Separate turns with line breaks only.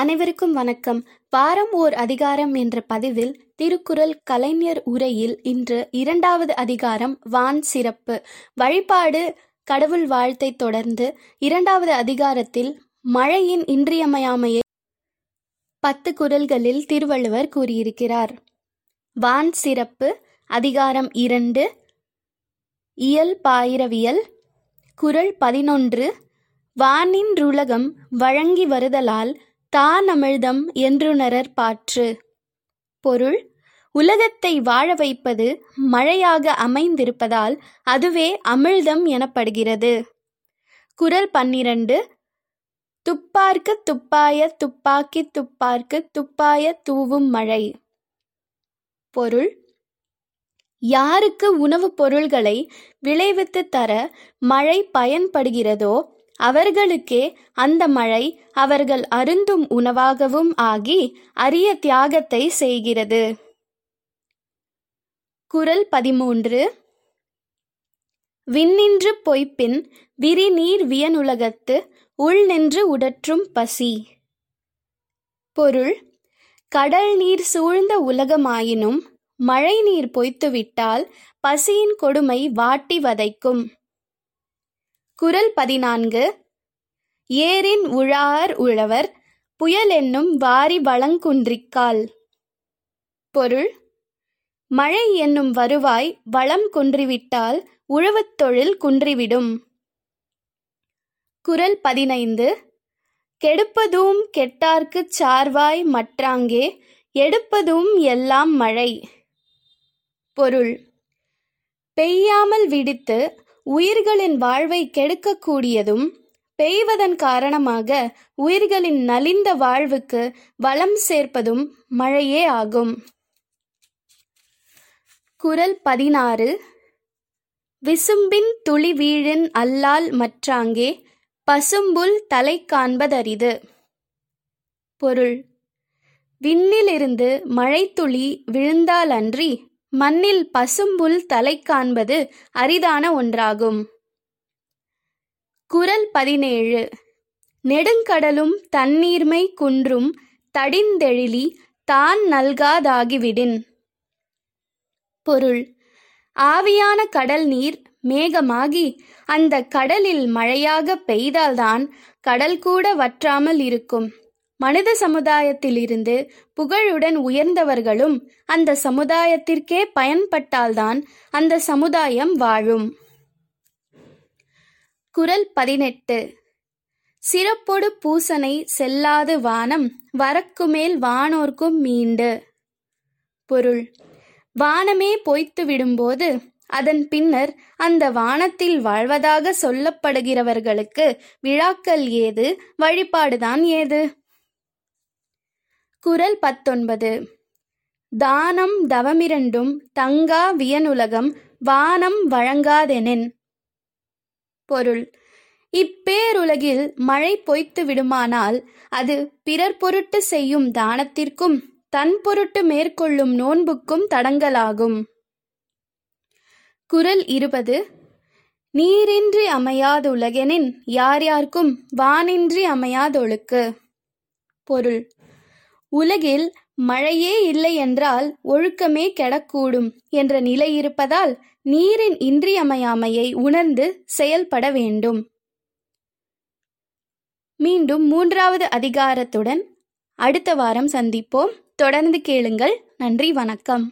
அனைவருக்கும் வணக்கம் வாரம் ஓர் அதிகாரம் என்ற பதிவில் திருக்குறள் கலைஞர் உரையில் இன்று இரண்டாவது அதிகாரம் வான் சிறப்பு வழிபாடு கடவுள் வாழ்த்தை தொடர்ந்து இரண்டாவது அதிகாரத்தில் மழையின் இன்றியமையாமையை பத்து குரல்களில் திருவள்ளுவர் கூறியிருக்கிறார் வான் சிறப்பு அதிகாரம் இரண்டு இயல் பாயிரவியல் குரல் பதினொன்று வானின் ருலகம் வழங்கி வருதலால் தானமிழ்தம் என்றுணரர் பாற்று பொருள் உலகத்தை வாழ வைப்பது மழையாக அமைந்திருப்பதால் அதுவே அமிழ்தம் எனப்படுகிறது குரல் பன்னிரண்டு துப்பார்க்கு துப்பாய துப்பாக்கி துப்பார்க்கு துப்பாய தூவும் மழை பொருள் யாருக்கு உணவுப் பொருள்களை விளைவித்து தர மழை பயன்படுகிறதோ அவர்களுக்கே அந்த மழை அவர்கள் அருந்தும் உணவாகவும் ஆகி அரிய தியாகத்தை செய்கிறது குரல் பதிமூன்று விண்ணின்று பொய்ப்பின் விரிநீர் வியனுலகத்து உள் நின்று உடற்றும் பசி பொருள் கடல் நீர் சூழ்ந்த உலகமாயினும் மழை நீர் பொய்த்துவிட்டால் பசியின் கொடுமை வாட்டி வதைக்கும் குரல் பதினான்கு ஏரின் உழார் உழவர் புயல் என்னும் வாரி வளங்குன்றிக்கால் பொருள் மழை என்னும் வருவாய் வளம் குன்றிவிட்டால் உழவுத் தொழில் குன்றிவிடும் குரல் பதினைந்து கெடுப்பதும் கெட்டார்க்குச் சார்வாய் மற்றாங்கே எடுப்பதும் எல்லாம் மழை பொருள் பெய்யாமல் விடித்து உயிர்களின் வாழ்வை கெடுக்கக்கூடியதும் பெய்வதன் காரணமாக உயிர்களின் நலிந்த வாழ்வுக்கு வளம் சேர்ப்பதும் மழையே ஆகும் குரல் பதினாறு விசும்பின் துளி வீழின் அல்லால் மற்றாங்கே பசும்புல் தலை காண்பதரிது பொருள் விண்ணிலிருந்து மழைத்துளி விழுந்தாலன்றி மண்ணில் பசும்புல் தலை காண்பது அரிதான ஒன்றாகும் குரல் பதினேழு நெடுங்கடலும் தண்ணீர்மை குன்றும் தடிந்தெழிலி தான் நல்காதாகிவிடின் பொருள் ஆவியான கடல் நீர் மேகமாகி அந்த கடலில் மழையாக பெய்தால்தான் கடல் கூட வற்றாமல் இருக்கும் மனித சமுதாயத்திலிருந்து புகழுடன் உயர்ந்தவர்களும் அந்த சமுதாயத்திற்கே பயன்பட்டால்தான் அந்த சமுதாயம் வாழும் குரல் பதினெட்டு சிறப்பொடு பூசனை செல்லாது வானம் வரக்கு மேல் வானோர்க்கும் மீண்டு பொருள் வானமே பொய்த்து விடும்போது அதன் பின்னர் அந்த வானத்தில் வாழ்வதாக சொல்லப்படுகிறவர்களுக்கு விழாக்கள் ஏது வழிபாடுதான் ஏது குரல் பத்தொன்பது தானம் தவமிரண்டும் தங்கா வியனுலகம் வானம் வழங்காதெனின் பொருள் இப்பேருலகில் மழை பொய்த்து விடுமானால் அது பிறர் பொருட்டு செய்யும் தானத்திற்கும் தன் பொருட்டு மேற்கொள்ளும் நோன்புக்கும் தடங்கலாகும் குரல் இருபது நீரின்றி அமையாத உலகெனின் யார் யார்க்கும் வானின்றி அமையாதொழுக்கு பொருள் உலகில் மழையே இல்லை என்றால் ஒழுக்கமே கெடக்கூடும் என்ற நிலை இருப்பதால் நீரின் இன்றியமையாமையை உணர்ந்து செயல்பட வேண்டும் மீண்டும் மூன்றாவது அதிகாரத்துடன் அடுத்த வாரம் சந்திப்போம் தொடர்ந்து கேளுங்கள் நன்றி வணக்கம்